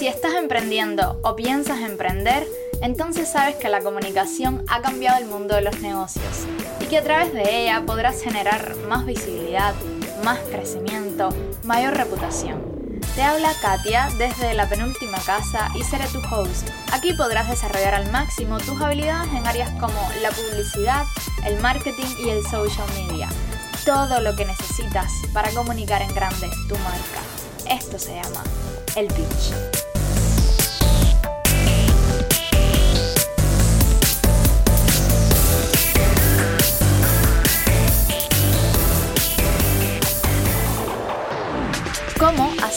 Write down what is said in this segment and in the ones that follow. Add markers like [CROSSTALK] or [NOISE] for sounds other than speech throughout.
Si estás emprendiendo o piensas emprender, entonces sabes que la comunicación ha cambiado el mundo de los negocios y que a través de ella podrás generar más visibilidad, más crecimiento, mayor reputación. Te habla Katia desde la penúltima casa y seré tu host. Aquí podrás desarrollar al máximo tus habilidades en áreas como la publicidad, el marketing y el social media. Todo lo que necesitas para comunicar en grande tu marca. Esto se llama el pitch.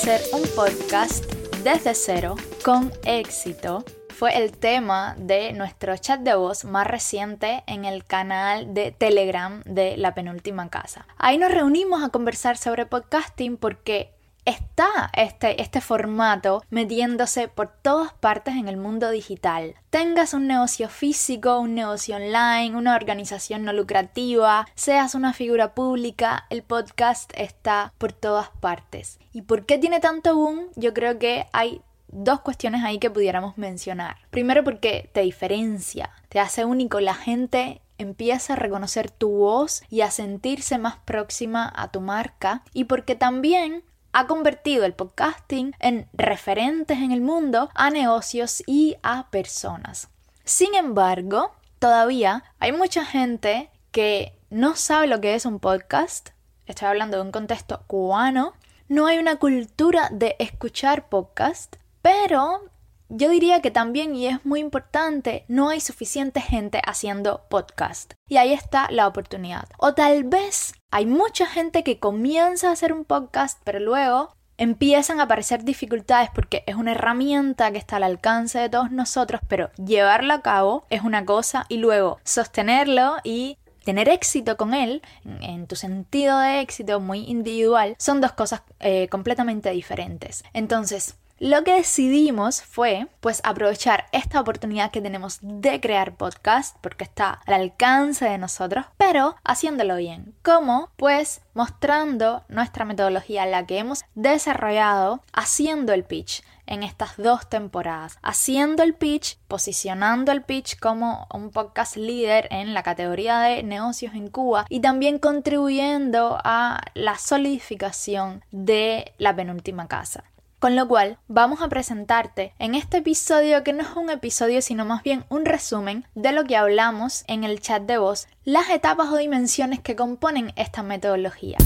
Hacer un podcast desde cero con éxito fue el tema de nuestro chat de voz más reciente en el canal de Telegram de la penúltima casa. Ahí nos reunimos a conversar sobre podcasting porque está este, este formato metiéndose por todas partes en el mundo digital. Tengas un negocio físico, un negocio online, una organización no lucrativa, seas una figura pública, el podcast está por todas partes. ¿Y por qué tiene tanto boom? Yo creo que hay dos cuestiones ahí que pudiéramos mencionar. Primero porque te diferencia, te hace único, la gente empieza a reconocer tu voz y a sentirse más próxima a tu marca y porque también ha convertido el podcasting en referentes en el mundo a negocios y a personas. Sin embargo, todavía hay mucha gente que no sabe lo que es un podcast. Estoy hablando de un contexto cubano. No hay una cultura de escuchar podcast, pero yo diría que también, y es muy importante, no hay suficiente gente haciendo podcast. Y ahí está la oportunidad. O tal vez hay mucha gente que comienza a hacer un podcast, pero luego empiezan a aparecer dificultades porque es una herramienta que está al alcance de todos nosotros, pero llevarlo a cabo es una cosa y luego sostenerlo y tener éxito con él, en tu sentido de éxito muy individual, son dos cosas eh, completamente diferentes. Entonces, lo que decidimos fue pues aprovechar esta oportunidad que tenemos de crear podcast porque está al alcance de nosotros, pero haciéndolo bien. ¿Cómo? Pues mostrando nuestra metodología, la que hemos desarrollado haciendo el pitch en estas dos temporadas, haciendo el pitch, posicionando el pitch como un podcast líder en la categoría de negocios en Cuba y también contribuyendo a la solidificación de la penúltima casa. Con lo cual, vamos a presentarte en este episodio que no es un episodio, sino más bien un resumen de lo que hablamos en el chat de voz, las etapas o dimensiones que componen esta metodología.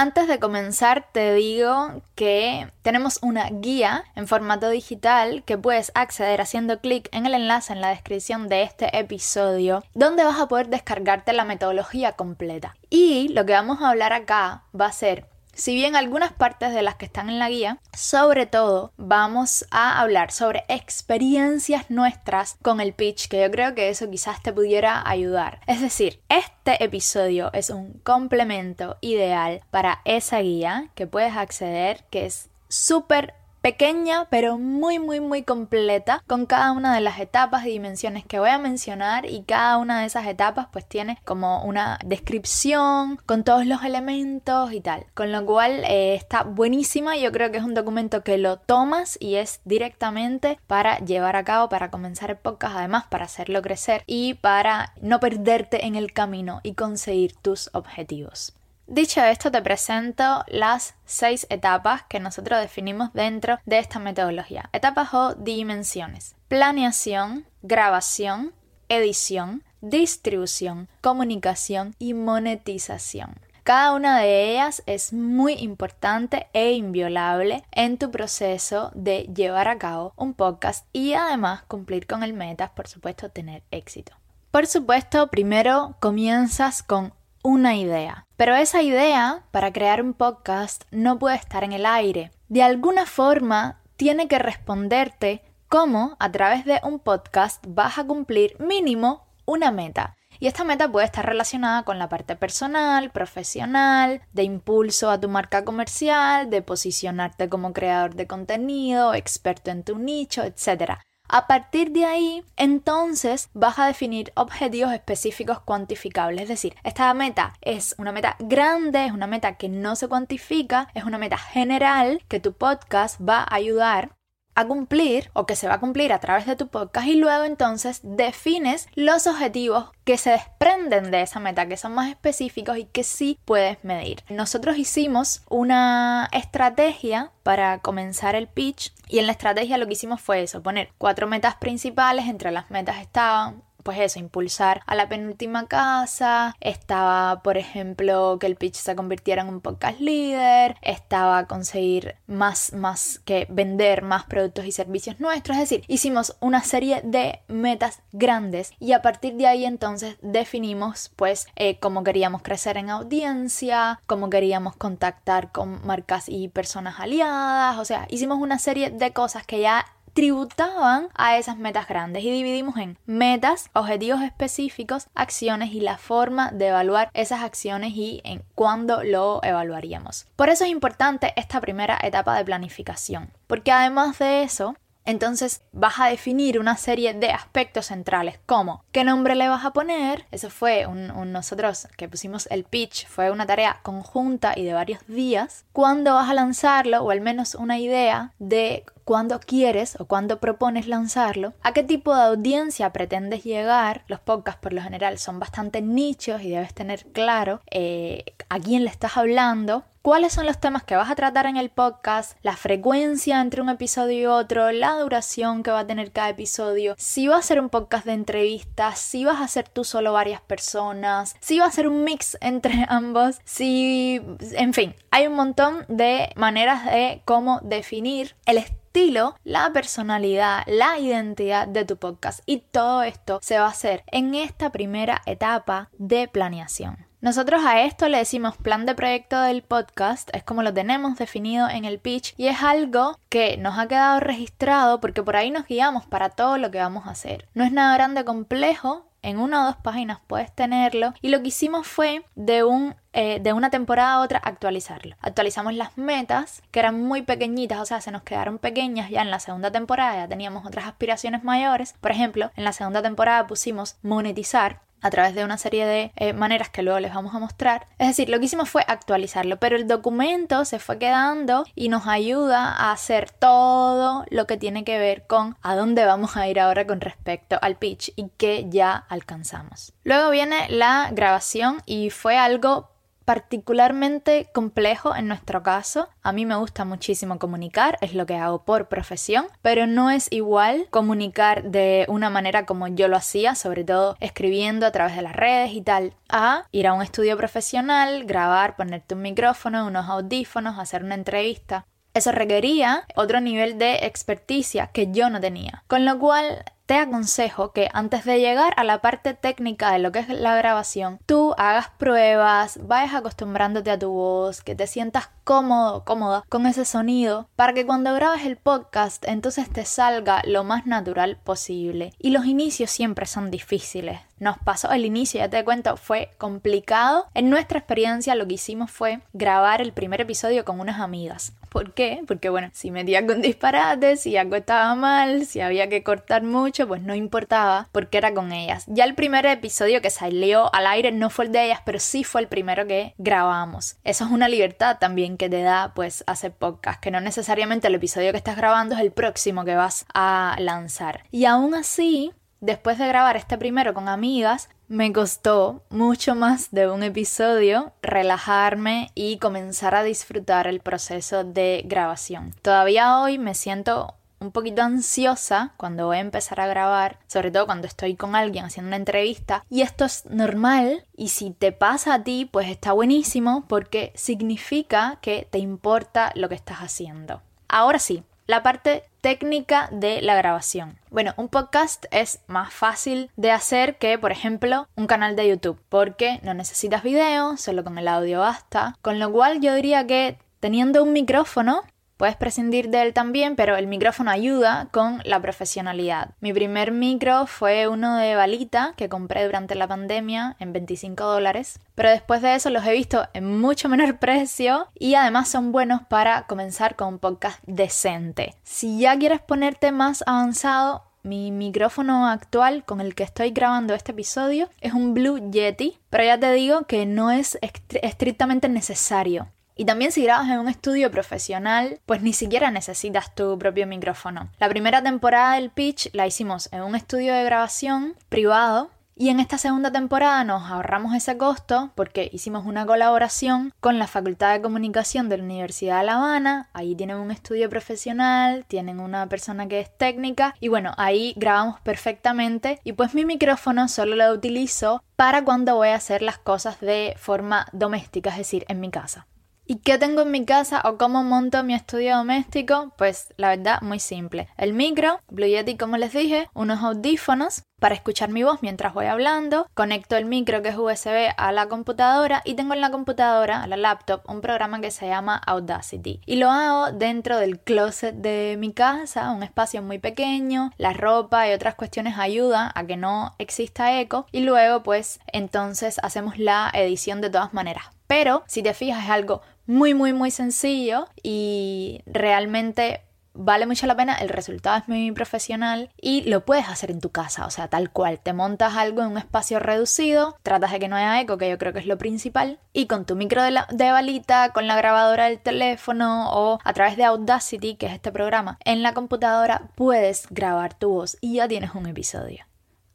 Antes de comenzar te digo que tenemos una guía en formato digital que puedes acceder haciendo clic en el enlace en la descripción de este episodio donde vas a poder descargarte la metodología completa. Y lo que vamos a hablar acá va a ser si bien algunas partes de las que están en la guía, sobre todo vamos a hablar sobre experiencias nuestras con el pitch, que yo creo que eso quizás te pudiera ayudar. Es decir, este episodio es un complemento ideal para esa guía que puedes acceder, que es súper pequeña pero muy muy muy completa con cada una de las etapas y dimensiones que voy a mencionar y cada una de esas etapas pues tiene como una descripción con todos los elementos y tal. Con lo cual eh, está buenísima yo creo que es un documento que lo tomas y es directamente para llevar a cabo para comenzar el podcast además para hacerlo crecer y para no perderte en el camino y conseguir tus objetivos Dicho esto, te presento las seis etapas que nosotros definimos dentro de esta metodología. Etapas o dimensiones. Planeación, grabación, edición, distribución, comunicación y monetización. Cada una de ellas es muy importante e inviolable en tu proceso de llevar a cabo un podcast y además cumplir con el metas, por supuesto, tener éxito. Por supuesto, primero comienzas con una idea. Pero esa idea, para crear un podcast, no puede estar en el aire. De alguna forma, tiene que responderte cómo, a través de un podcast, vas a cumplir mínimo una meta. Y esta meta puede estar relacionada con la parte personal, profesional, de impulso a tu marca comercial, de posicionarte como creador de contenido, experto en tu nicho, etc. A partir de ahí, entonces vas a definir objetivos específicos cuantificables. Es decir, esta meta es una meta grande, es una meta que no se cuantifica, es una meta general que tu podcast va a ayudar a cumplir o que se va a cumplir a través de tu podcast y luego entonces defines los objetivos que se desprenden de esa meta, que son más específicos y que sí puedes medir. Nosotros hicimos una estrategia para comenzar el pitch y en la estrategia lo que hicimos fue eso, poner cuatro metas principales, entre las metas estaban pues eso, impulsar a la penúltima casa, estaba, por ejemplo, que el pitch se convirtiera en un podcast líder, estaba conseguir más, más que vender más productos y servicios nuestros, es decir, hicimos una serie de metas grandes y a partir de ahí entonces definimos pues eh, cómo queríamos crecer en audiencia, cómo queríamos contactar con marcas y personas aliadas, o sea, hicimos una serie de cosas que ya tributaban a esas metas grandes y dividimos en metas, objetivos específicos, acciones y la forma de evaluar esas acciones y en cuándo lo evaluaríamos. Por eso es importante esta primera etapa de planificación, porque además de eso, entonces vas a definir una serie de aspectos centrales como qué nombre le vas a poner. Eso fue un, nosotros que pusimos el pitch, fue una tarea conjunta y de varios días. ¿Cuándo vas a lanzarlo? O al menos una idea de cuándo quieres o cuándo propones lanzarlo, a qué tipo de audiencia pretendes llegar. Los podcasts por lo general son bastante nichos y debes tener claro eh, a quién le estás hablando, cuáles son los temas que vas a tratar en el podcast, la frecuencia entre un episodio y otro, la duración que va a tener cada episodio, si va a ser un podcast de entrevistas, si vas a ser tú solo varias personas, si va a ser un mix [LAUGHS] entre ambos, si, en fin, hay un montón de maneras de cómo definir el estilo, la personalidad, la identidad de tu podcast. Y todo esto se va a hacer en esta primera etapa de planeación. Nosotros a esto le decimos plan de proyecto del podcast, es como lo tenemos definido en el pitch y es algo que nos ha quedado registrado porque por ahí nos guiamos para todo lo que vamos a hacer. No es nada grande complejo, en una o dos páginas puedes tenerlo y lo que hicimos fue de un eh, de una temporada a otra actualizarlo. Actualizamos las metas, que eran muy pequeñitas, o sea, se nos quedaron pequeñas ya en la segunda temporada, ya teníamos otras aspiraciones mayores. Por ejemplo, en la segunda temporada pusimos monetizar a través de una serie de eh, maneras que luego les vamos a mostrar. Es decir, lo que hicimos fue actualizarlo, pero el documento se fue quedando y nos ayuda a hacer todo lo que tiene que ver con a dónde vamos a ir ahora con respecto al pitch y que ya alcanzamos. Luego viene la grabación y fue algo particularmente complejo en nuestro caso. A mí me gusta muchísimo comunicar, es lo que hago por profesión, pero no es igual comunicar de una manera como yo lo hacía, sobre todo escribiendo a través de las redes y tal, a ir a un estudio profesional, grabar, ponerte un micrófono, unos audífonos, hacer una entrevista. Eso requería otro nivel de experticia que yo no tenía. Con lo cual te aconsejo que antes de llegar a la parte técnica de lo que es la grabación, tú hagas pruebas, vayas acostumbrándote a tu voz, que te sientas cómodo, cómoda con ese sonido, para que cuando grabes el podcast entonces te salga lo más natural posible. Y los inicios siempre son difíciles. Nos pasó el inicio, ya te cuento, fue complicado. En nuestra experiencia lo que hicimos fue grabar el primer episodio con unas amigas. ¿Por qué? Porque bueno, si metía con disparates, si algo estaba mal, si había que cortar mucho, pues no importaba porque era con ellas. Ya el primer episodio que salió al aire no fue el de ellas, pero sí fue el primero que grabamos. Eso es una libertad también que te da pues hacer podcast, que no necesariamente el episodio que estás grabando es el próximo que vas a lanzar. Y aún así, después de grabar este primero con amigas, me costó mucho más de un episodio relajarme y comenzar a disfrutar el proceso de grabación. Todavía hoy me siento un poquito ansiosa cuando voy a empezar a grabar, sobre todo cuando estoy con alguien haciendo una entrevista. Y esto es normal y si te pasa a ti, pues está buenísimo porque significa que te importa lo que estás haciendo. Ahora sí, la parte técnica de la grabación. Bueno, un podcast es más fácil de hacer que, por ejemplo, un canal de YouTube, porque no necesitas video, solo con el audio basta. Con lo cual yo diría que teniendo un micrófono Puedes prescindir de él también, pero el micrófono ayuda con la profesionalidad. Mi primer micro fue uno de balita que compré durante la pandemia en 25 dólares, pero después de eso los he visto en mucho menor [LAUGHS] precio y además son buenos para comenzar con un podcast decente. Si ya quieres ponerte más avanzado, mi micrófono actual con el que estoy grabando este episodio es un Blue Yeti, pero ya te digo que no es estrictamente necesario. Y también si grabas en un estudio profesional, pues ni siquiera necesitas tu propio micrófono. La primera temporada del pitch la hicimos en un estudio de grabación privado y en esta segunda temporada nos ahorramos ese costo porque hicimos una colaboración con la Facultad de Comunicación de la Universidad de La Habana. Ahí tienen un estudio profesional, tienen una persona que es técnica y bueno, ahí grabamos perfectamente y pues mi micrófono solo lo utilizo para cuando voy a hacer las cosas de forma doméstica, es decir, en mi casa. ¿Y qué tengo en mi casa o cómo monto mi estudio doméstico? Pues la verdad, muy simple. El micro, Blue Yeti como les dije, unos audífonos para escuchar mi voz mientras voy hablando, conecto el micro que es USB a la computadora y tengo en la computadora, a la laptop, un programa que se llama Audacity. Y lo hago dentro del closet de mi casa, un espacio muy pequeño, la ropa y otras cuestiones ayudan a que no exista eco y luego pues entonces hacemos la edición de todas maneras. Pero si te fijas es algo muy, muy, muy sencillo y realmente vale mucho la pena, el resultado es muy profesional y lo puedes hacer en tu casa, o sea, tal cual, te montas algo en un espacio reducido, tratas de que no haya eco, que yo creo que es lo principal, y con tu micro de, de balita, con la grabadora del teléfono o a través de Audacity, que es este programa, en la computadora puedes grabar tu voz y ya tienes un episodio.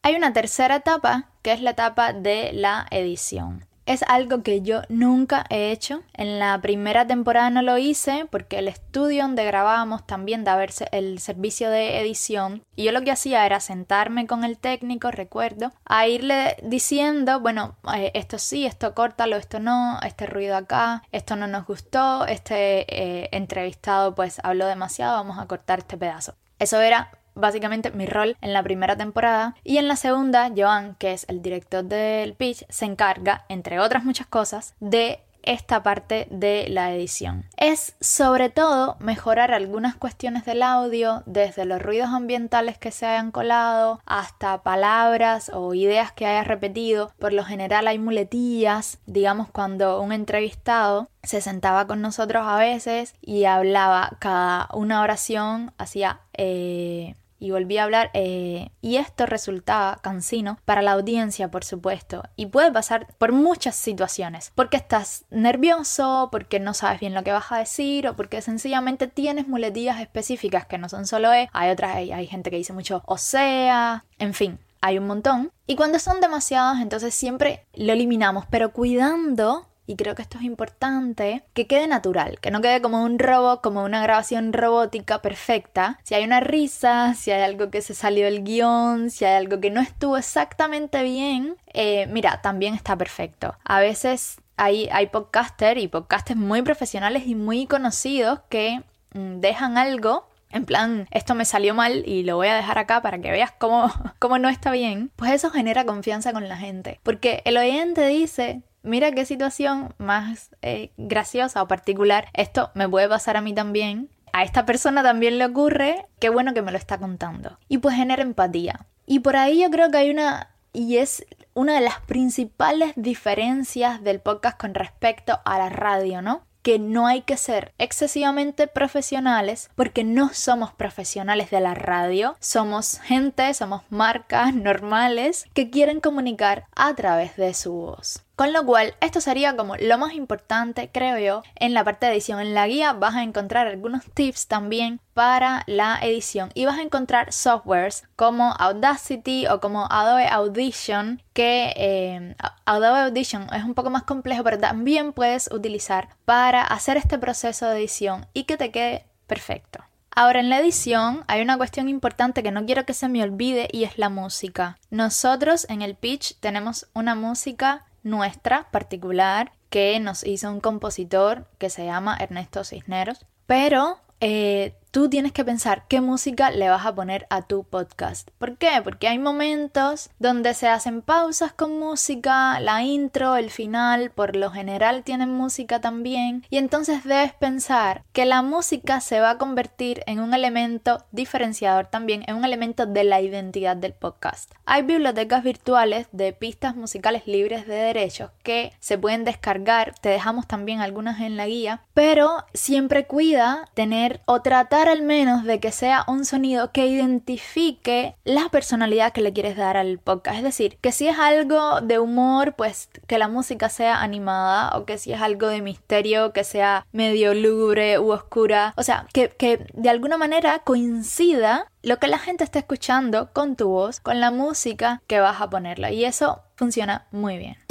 Hay una tercera etapa, que es la etapa de la edición es algo que yo nunca he hecho. En la primera temporada no lo hice porque el estudio donde grabábamos también daba el servicio de edición y yo lo que hacía era sentarme con el técnico, recuerdo, a irle diciendo, bueno, eh, esto sí, esto córtalo, esto no, este ruido acá, esto no nos gustó, este eh, entrevistado pues habló demasiado, vamos a cortar este pedazo. Eso era básicamente mi rol en la primera temporada y en la segunda Joan, que es el director del pitch, se encarga, entre otras muchas cosas, de esta parte de la edición. Es sobre todo mejorar algunas cuestiones del audio, desde los ruidos ambientales que se hayan colado hasta palabras o ideas que haya repetido. Por lo general hay muletillas, digamos cuando un entrevistado se sentaba con nosotros a veces y hablaba cada una oración, hacía... Eh, y volví a hablar eh, y esto resultaba cansino para la audiencia, por supuesto, y puede pasar por muchas situaciones, porque estás nervioso, porque no sabes bien lo que vas a decir o porque sencillamente tienes muletillas específicas que no son solo E, hay otras, hay, hay gente que dice mucho o sea, en fin, hay un montón. Y cuando son demasiados, entonces siempre lo eliminamos, pero cuidando y creo que esto es importante, que quede natural, que no quede como un robot, como una grabación robótica perfecta. Si hay una risa, si hay algo que se salió del guion, si hay algo que no estuvo exactamente bien, eh, mira, también está perfecto. A veces hay, hay podcasters y podcasters muy profesionales y muy conocidos que mm, dejan algo en plan, esto me salió mal y lo voy a dejar acá para que veas cómo, [LAUGHS] cómo no está bien, pues eso genera confianza con la gente. Porque el oyente dice, mira qué situación más eh, graciosa o particular, esto me puede pasar a mí también, a esta persona también le ocurre, qué bueno que me lo está contando. Y pues genera empatía. Y por ahí yo creo que hay una, y es una de las principales diferencias del podcast con respecto a la radio, ¿no? que no hay que ser excesivamente profesionales porque no somos profesionales de la radio, somos gente, somos marcas normales que quieren comunicar a través de su voz. Con lo cual, esto sería como lo más importante, creo yo, en la parte de edición. En la guía vas a encontrar algunos tips también para la edición y vas a encontrar softwares como Audacity o como Adobe Audition, que eh, Adobe Audition es un poco más complejo, pero también puedes utilizar para hacer este proceso de edición y que te quede perfecto. Ahora en la edición hay una cuestión importante que no quiero que se me olvide y es la música. Nosotros en el pitch tenemos una música nuestra particular que nos hizo un compositor que se llama Ernesto Cisneros. Pero eh, tú tienes que pensar qué música le vas a poner a tu podcast. ¿Por qué? Porque hay momentos donde se hacen pausas con música, la intro, el final, por lo general tienen música también, y entonces debes pensar que la música se va a convertir en un elemento diferenciador también, en un elemento de la identidad del podcast. Hay bibliotecas virtuales de pistas musicales libres de derechos que se pueden descargar, te dejamos también algunas en la guía, pero siempre cuida tener o tratar al menos de que sea un sonido que identifique la personalidad que le quieres dar al podcast. Es decir, que si es algo de humor, pues que la música sea animada o que si es algo de misterio, que sea medio lúgubre u oscura. O sea, que, que de alguna manera coincida lo que la gente está escuchando con tu voz, con la música que vas a ponerla. Y eso funciona muy bien.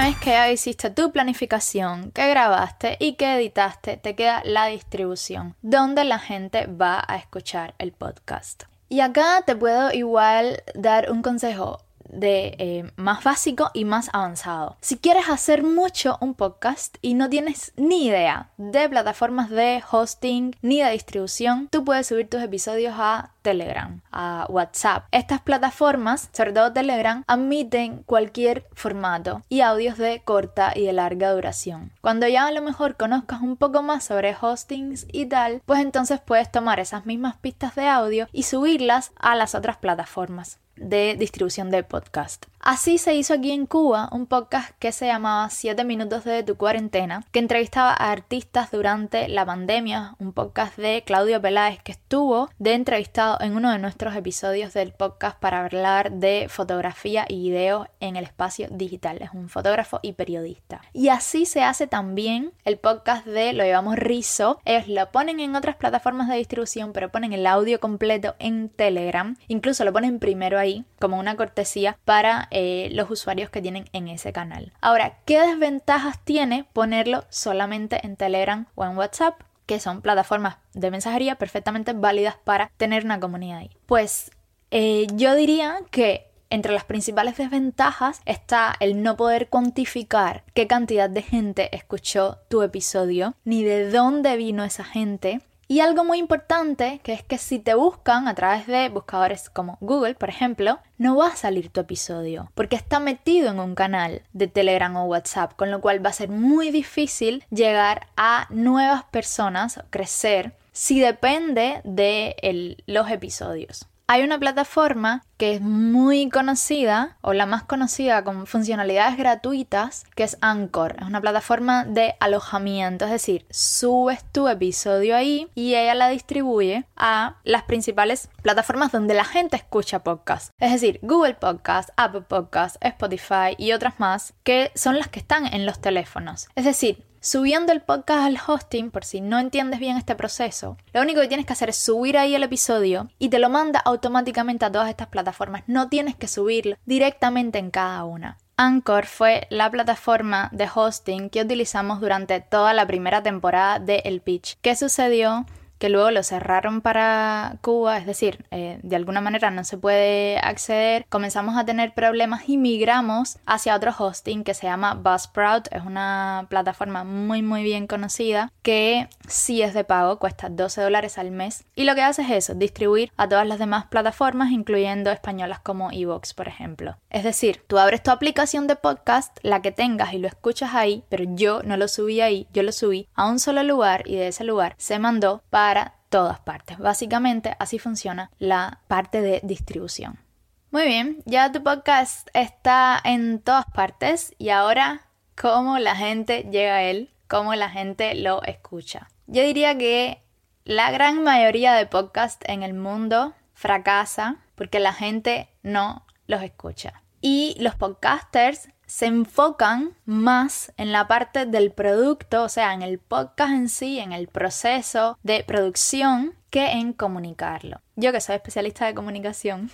Una vez que ya hiciste tu planificación, que grabaste y que editaste, te queda la distribución, donde la gente va a escuchar el podcast. Y acá te puedo igual dar un consejo de eh, más básico y más avanzado. Si quieres hacer mucho un podcast y no tienes ni idea de plataformas de hosting ni de distribución, tú puedes subir tus episodios a Telegram, a WhatsApp. Estas plataformas, sobre todo Telegram, admiten cualquier formato y audios de corta y de larga duración. Cuando ya a lo mejor conozcas un poco más sobre hostings y tal, pues entonces puedes tomar esas mismas pistas de audio y subirlas a las otras plataformas de distribución de podcast. Así se hizo aquí en Cuba un podcast que se llamaba 7 minutos de tu cuarentena, que entrevistaba a artistas durante la pandemia, un podcast de Claudio Peláez que estuvo de entrevistado en uno de nuestros episodios del podcast para hablar de fotografía y video en el espacio digital. Es un fotógrafo y periodista. Y así se hace también el podcast de Lo llevamos Rizo. Ellos lo ponen en otras plataformas de distribución, pero ponen el audio completo en Telegram. Incluso lo ponen primero ahí como una cortesía para eh, los usuarios que tienen en ese canal. Ahora, ¿qué desventajas tiene ponerlo solamente en Telegram o en WhatsApp? que son plataformas de mensajería perfectamente válidas para tener una comunidad ahí. Pues eh, yo diría que entre las principales desventajas está el no poder cuantificar qué cantidad de gente escuchó tu episodio, ni de dónde vino esa gente, y algo muy importante, que es que si te buscan a través de buscadores como Google, por ejemplo, no va a salir tu episodio, porque está metido en un canal de Telegram o WhatsApp, con lo cual va a ser muy difícil llegar a nuevas personas, crecer, si depende de los episodios. Hay una plataforma que es muy conocida o la más conocida con funcionalidades gratuitas que es Anchor. Es una plataforma de alojamiento, es decir, subes tu episodio ahí y ella la distribuye a las principales plataformas donde la gente escucha podcast. Es decir, Google Podcast, Apple Podcast, Spotify y otras más que son las que están en los teléfonos. Es decir, subiendo el podcast al hosting, por si no entiendes bien este proceso, lo único que tienes que hacer es subir ahí el episodio y te lo manda automáticamente a todas estas plataformas. No tienes que subirlo directamente en cada una. Anchor fue la plataforma de hosting que utilizamos durante toda la primera temporada de El Pitch. ¿Qué sucedió? Que luego lo cerraron para Cuba, es decir, eh, de alguna manera no se puede acceder, comenzamos a tener problemas y migramos hacia otro hosting que se llama Buzzsprout, es una plataforma muy muy bien conocida que sí es de pago, cuesta 12 dólares al mes y lo que hace es eso, distribuir a todas las demás plataformas, incluyendo españolas como Evox, por ejemplo. Es decir, tú abres tu aplicación de podcast, la que tengas y lo escuchas ahí, pero yo no lo subí ahí, yo lo subí a un solo lugar y de ese lugar se mandó para para todas partes. Básicamente así funciona la parte de distribución. Muy bien, ya tu podcast está en todas partes y ahora cómo la gente llega a él, cómo la gente lo escucha. Yo diría que la gran mayoría de podcasts en el mundo fracasa porque la gente no los escucha. Y los podcasters se enfocan más en la parte del producto, o sea, en el podcast en sí, en el proceso de producción, que en comunicarlo. Yo que soy especialista de comunicación,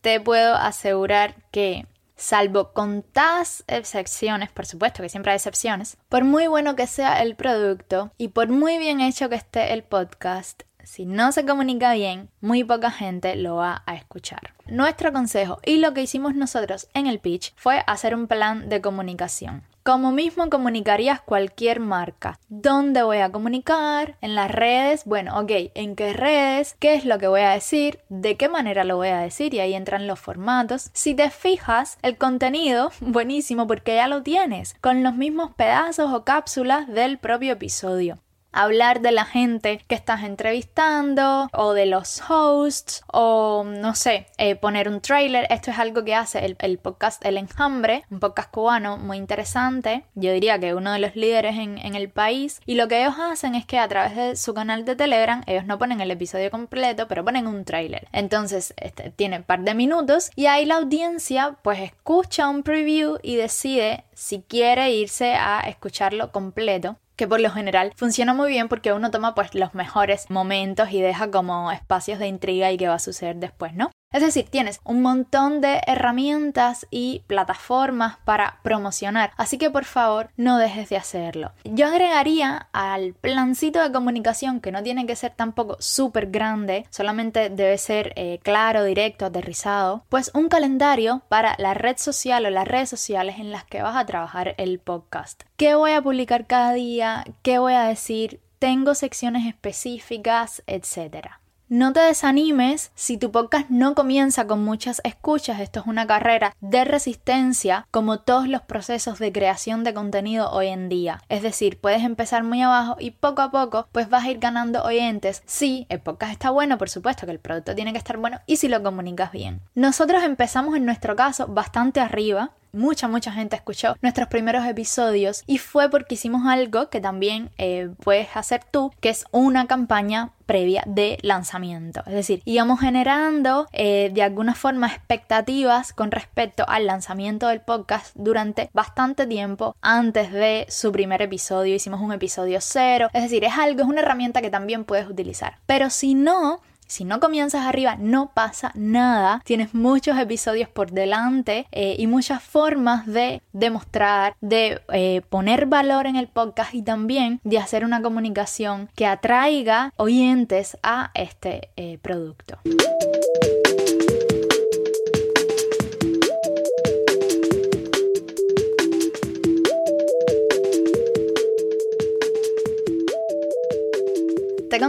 te puedo asegurar que, salvo contadas excepciones, por supuesto que siempre hay excepciones, por muy bueno que sea el producto y por muy bien hecho que esté el podcast, si no se comunica bien, muy poca gente lo va a escuchar. Nuestro consejo y lo que hicimos nosotros en el pitch fue hacer un plan de comunicación. Como mismo comunicarías cualquier marca. ¿Dónde voy a comunicar? ¿En las redes? Bueno, ok, ¿en qué redes? ¿Qué es lo que voy a decir? ¿De qué manera lo voy a decir? Y ahí entran los formatos. Si te fijas, el contenido, [LAUGHS] buenísimo porque ya lo tienes, con los mismos pedazos o cápsulas del propio episodio. Hablar de la gente que estás entrevistando o de los hosts o no sé, eh, poner un trailer. Esto es algo que hace el, el, podcast El Enjambre, un podcast cubano muy interesante. Yo diría que uno de los líderes en, en el país. Y lo que ellos hacen es que a través de su canal de Telegram, ellos no ponen el episodio completo, pero ponen un trailer. Entonces, este, tiene un par de minutos y ahí la audiencia pues escucha un preview y decide si quiere irse a escucharlo completo que por lo general funciona muy bien porque uno toma pues los mejores momentos y deja como espacios de intriga y qué va a suceder después, ¿no? Es decir, tienes un montón de herramientas y plataformas para promocionar, así que por favor no dejes de hacerlo. Yo agregaría al plancito de comunicación, que no tiene que ser tampoco súper grande, solamente debe ser eh, claro, directo, aterrizado, pues un calendario para la red social o las redes sociales en las que vas a trabajar el podcast. ¿Qué voy a publicar cada día? ¿Qué voy a decir? Tengo secciones específicas, etcétera. No te desanimes si tu podcast no comienza con muchas escuchas. Esto es una carrera de resistencia como todos los procesos de creación de contenido hoy en día. Es decir, puedes empezar muy abajo y poco a poco pues vas a ir ganando oyentes. Si el podcast está bueno, por supuesto que el producto tiene que estar bueno y si lo comunicas bien. Nosotros empezamos en nuestro caso bastante arriba mucha, mucha gente escuchó nuestros primeros episodios y fue porque hicimos algo que también eh, puedes hacer tú, que es una campaña previa de lanzamiento. Es decir, íbamos generando eh, de alguna forma expectativas con respecto al lanzamiento del podcast durante bastante tiempo antes de su primer episodio. Hicimos un episodio cero. Es decir, es algo, es una herramienta que también puedes utilizar. Pero si no, si no comienzas arriba, no pasa nada. Tienes muchos episodios por delante eh, y muchas formas de demostrar, de eh, poner valor en el podcast y también de hacer una comunicación que atraiga oyentes a este eh, producto.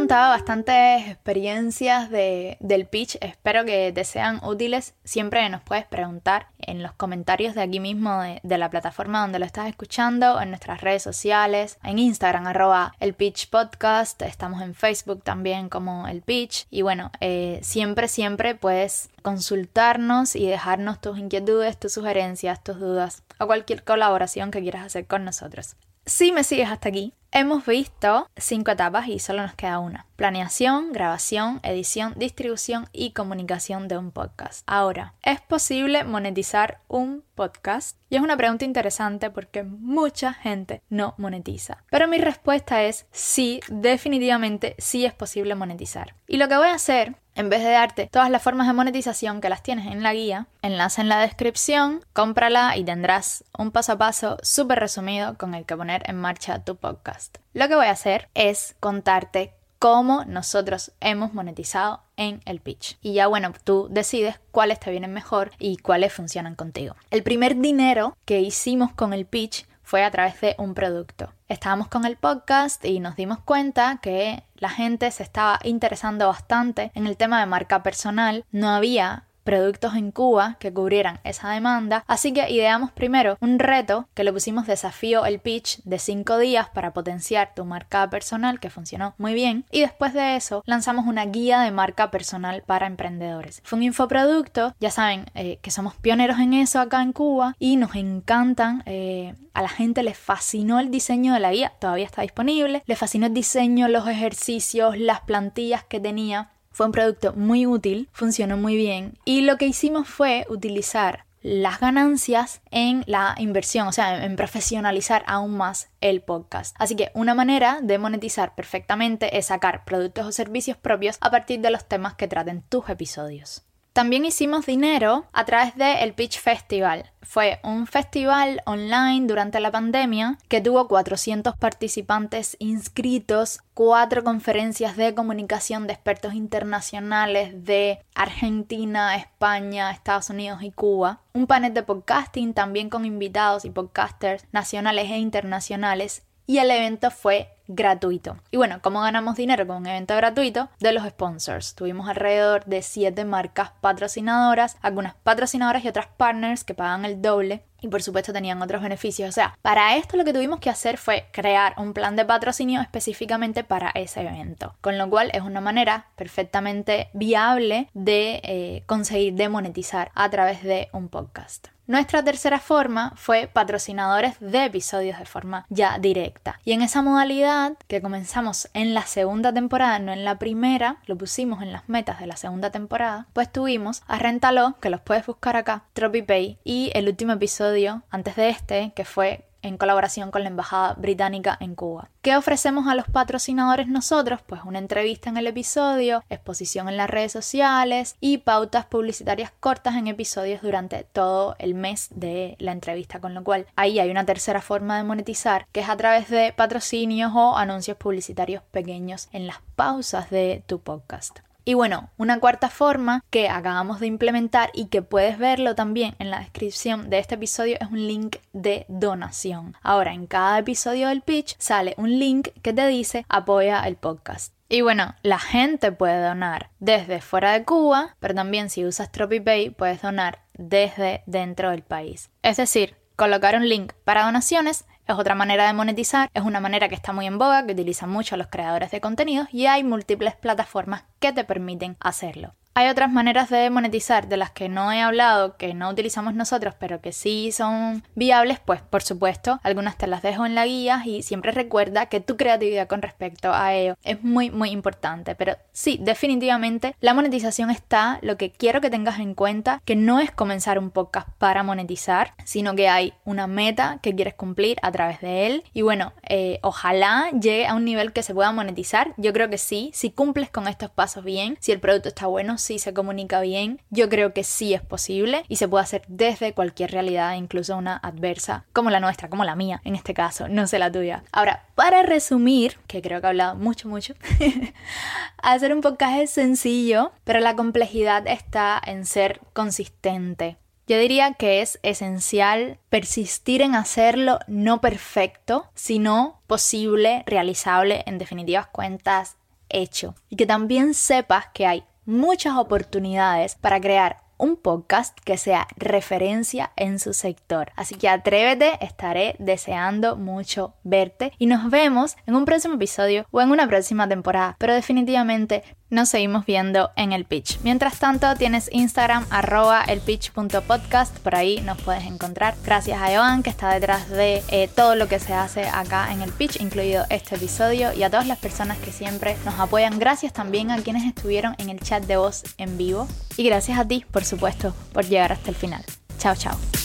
Contado bastantes experiencias de, del pitch. Espero que te sean útiles. Siempre nos puedes preguntar en los comentarios de aquí mismo de, la plataforma donde lo estás escuchando, en nuestras redes sociales, en Instagram, arroba el pitch podcast. Estamos en Facebook también como el pitch. Y bueno, eh, siempre, siempre puedes consultarnos y dejarnos tus inquietudes, tus sugerencias, tus dudas o cualquier colaboración que quieras hacer con nosotros. Si me sigues hasta aquí, hemos visto cinco etapas y solo nos queda una. Planeación, grabación, edición, distribución y comunicación de un podcast. Ahora, ¿es posible monetizar un podcast? Y es una pregunta interesante porque mucha gente no monetiza. Pero mi respuesta es sí, definitivamente sí es posible monetizar. Y lo que voy a hacer en vez de darte todas las formas de monetización que las tienes en la guía, enlace en la descripción, cómprala y tendrás un paso a paso súper resumido con el que poner en marcha tu podcast. Lo que voy a hacer es contarte cómo nosotros hemos monetizado en el pitch. Y ya bueno, tú decides cuáles te vienen mejor y cuáles funcionan contigo. El primer dinero que hicimos con el pitch fue a través de un producto. Estábamos con el podcast y nos dimos cuenta que la gente se estaba interesando bastante en el tema de marca personal. No había productos en Cuba que cubrieran esa demanda. Así que ideamos primero un reto que le pusimos desafío el pitch de 5 días para potenciar tu marca personal que funcionó muy bien. Y después de eso lanzamos una guía de marca personal para emprendedores. Fue un infoproducto, ya saben eh, que somos pioneros en eso acá en Cuba y nos encantan. Eh, a la gente le fascinó el diseño de la guía, todavía está disponible. Le fascinó el diseño, los ejercicios, las plantillas que tenía. Fue un producto muy útil, funcionó muy bien y lo que hicimos fue utilizar las ganancias en la inversión, o sea, en profesionalizar aún más el podcast. Así que una manera de monetizar perfectamente es sacar productos o servicios propios a partir de los temas que traten tus episodios. También hicimos dinero a través del Pitch Festival. Fue un festival online durante la pandemia que tuvo 400 participantes inscritos, cuatro conferencias de comunicación de expertos internacionales de Argentina, España, Estados Unidos y Cuba, un panel de podcasting también con invitados y podcasters nacionales e internacionales y el evento fue gratuito. Y bueno, ¿cómo ganamos dinero con un evento gratuito? De los sponsors. Tuvimos alrededor de 7 marcas patrocinadoras, algunas patrocinadoras y otras partners que pagan el doble y por supuesto tenían otros beneficios. O sea, para esto lo que tuvimos que hacer fue crear un plan de patrocinio específicamente para ese evento, con lo cual es una manera perfectamente viable de eh, conseguir demonetizar a través de un podcast. Nuestra tercera forma fue patrocinadores de episodios de forma ya directa. Y en esa modalidad que comenzamos en la segunda temporada, no en la primera, lo pusimos en las metas de la segunda temporada, pues tuvimos a Rentalo, que los puedes buscar acá, TropiPay, y el último episodio antes de este, que fue en colaboración con la Embajada Británica en Cuba. ¿Qué ofrecemos a los patrocinadores nosotros? Pues una entrevista en el episodio, exposición en las redes sociales y pautas publicitarias cortas en episodios durante todo el mes de la entrevista, con lo cual ahí hay una tercera forma de monetizar, que es a través de patrocinios o anuncios publicitarios pequeños en las pausas de tu podcast. Y bueno, una cuarta forma que acabamos de implementar y que puedes verlo también en la descripción de este episodio es un link de donación. Ahora, en cada episodio del pitch sale un link que te dice apoya el podcast. Y bueno, la gente puede donar desde fuera de Cuba, pero también si usas TropiPay puedes donar desde dentro del país. Es decir, colocar un link para donaciones es otra manera de monetizar, es una manera que está muy en boga, que utilizan mucho los creadores de contenidos y hay múltiples plataformas que te permiten hacerlo. Hay otras maneras de monetizar de las que no he hablado, que no utilizamos nosotros, pero que sí son viables, pues por supuesto, algunas te las dejo en la guía y siempre recuerda que tu creatividad con respecto a ello es muy muy importante. Pero sí, definitivamente la monetización está, lo que quiero que tengas en cuenta, que no es comenzar un podcast para monetizar, sino que hay una meta que quieres cumplir a través de él. Y bueno, eh, ojalá llegue a un nivel que se pueda monetizar. Yo creo que sí, si cumples con estos pasos bien, si el producto está bueno, si se comunica bien, yo creo que sí es posible y se puede hacer desde cualquier realidad, incluso una adversa como la nuestra, como la mía en este caso, no sé la tuya. Ahora, para resumir, que creo que he hablado mucho, mucho, [LAUGHS] hacer un podcast sencillo, pero la complejidad está en ser consistente. Yo diría que es esencial persistir en hacerlo no perfecto, sino posible, realizable, en definitivas cuentas, hecho. Y que también sepas que hay muchas oportunidades para crear un podcast que sea referencia en su sector. Así que atrévete, estaré deseando mucho verte y nos vemos en un próximo episodio o en una próxima temporada. Pero definitivamente nos seguimos viendo en el pitch. Mientras tanto, tienes Instagram arroba elpitch.podcast, por ahí nos puedes encontrar. Gracias a Joan que está detrás de eh, todo lo que se hace acá en el pitch, incluido este episodio, y a todas las personas que siempre nos apoyan. Gracias también a quienes estuvieron en el chat de voz en vivo. Y gracias a ti, por supuesto, por llegar hasta el final. Chao, chao.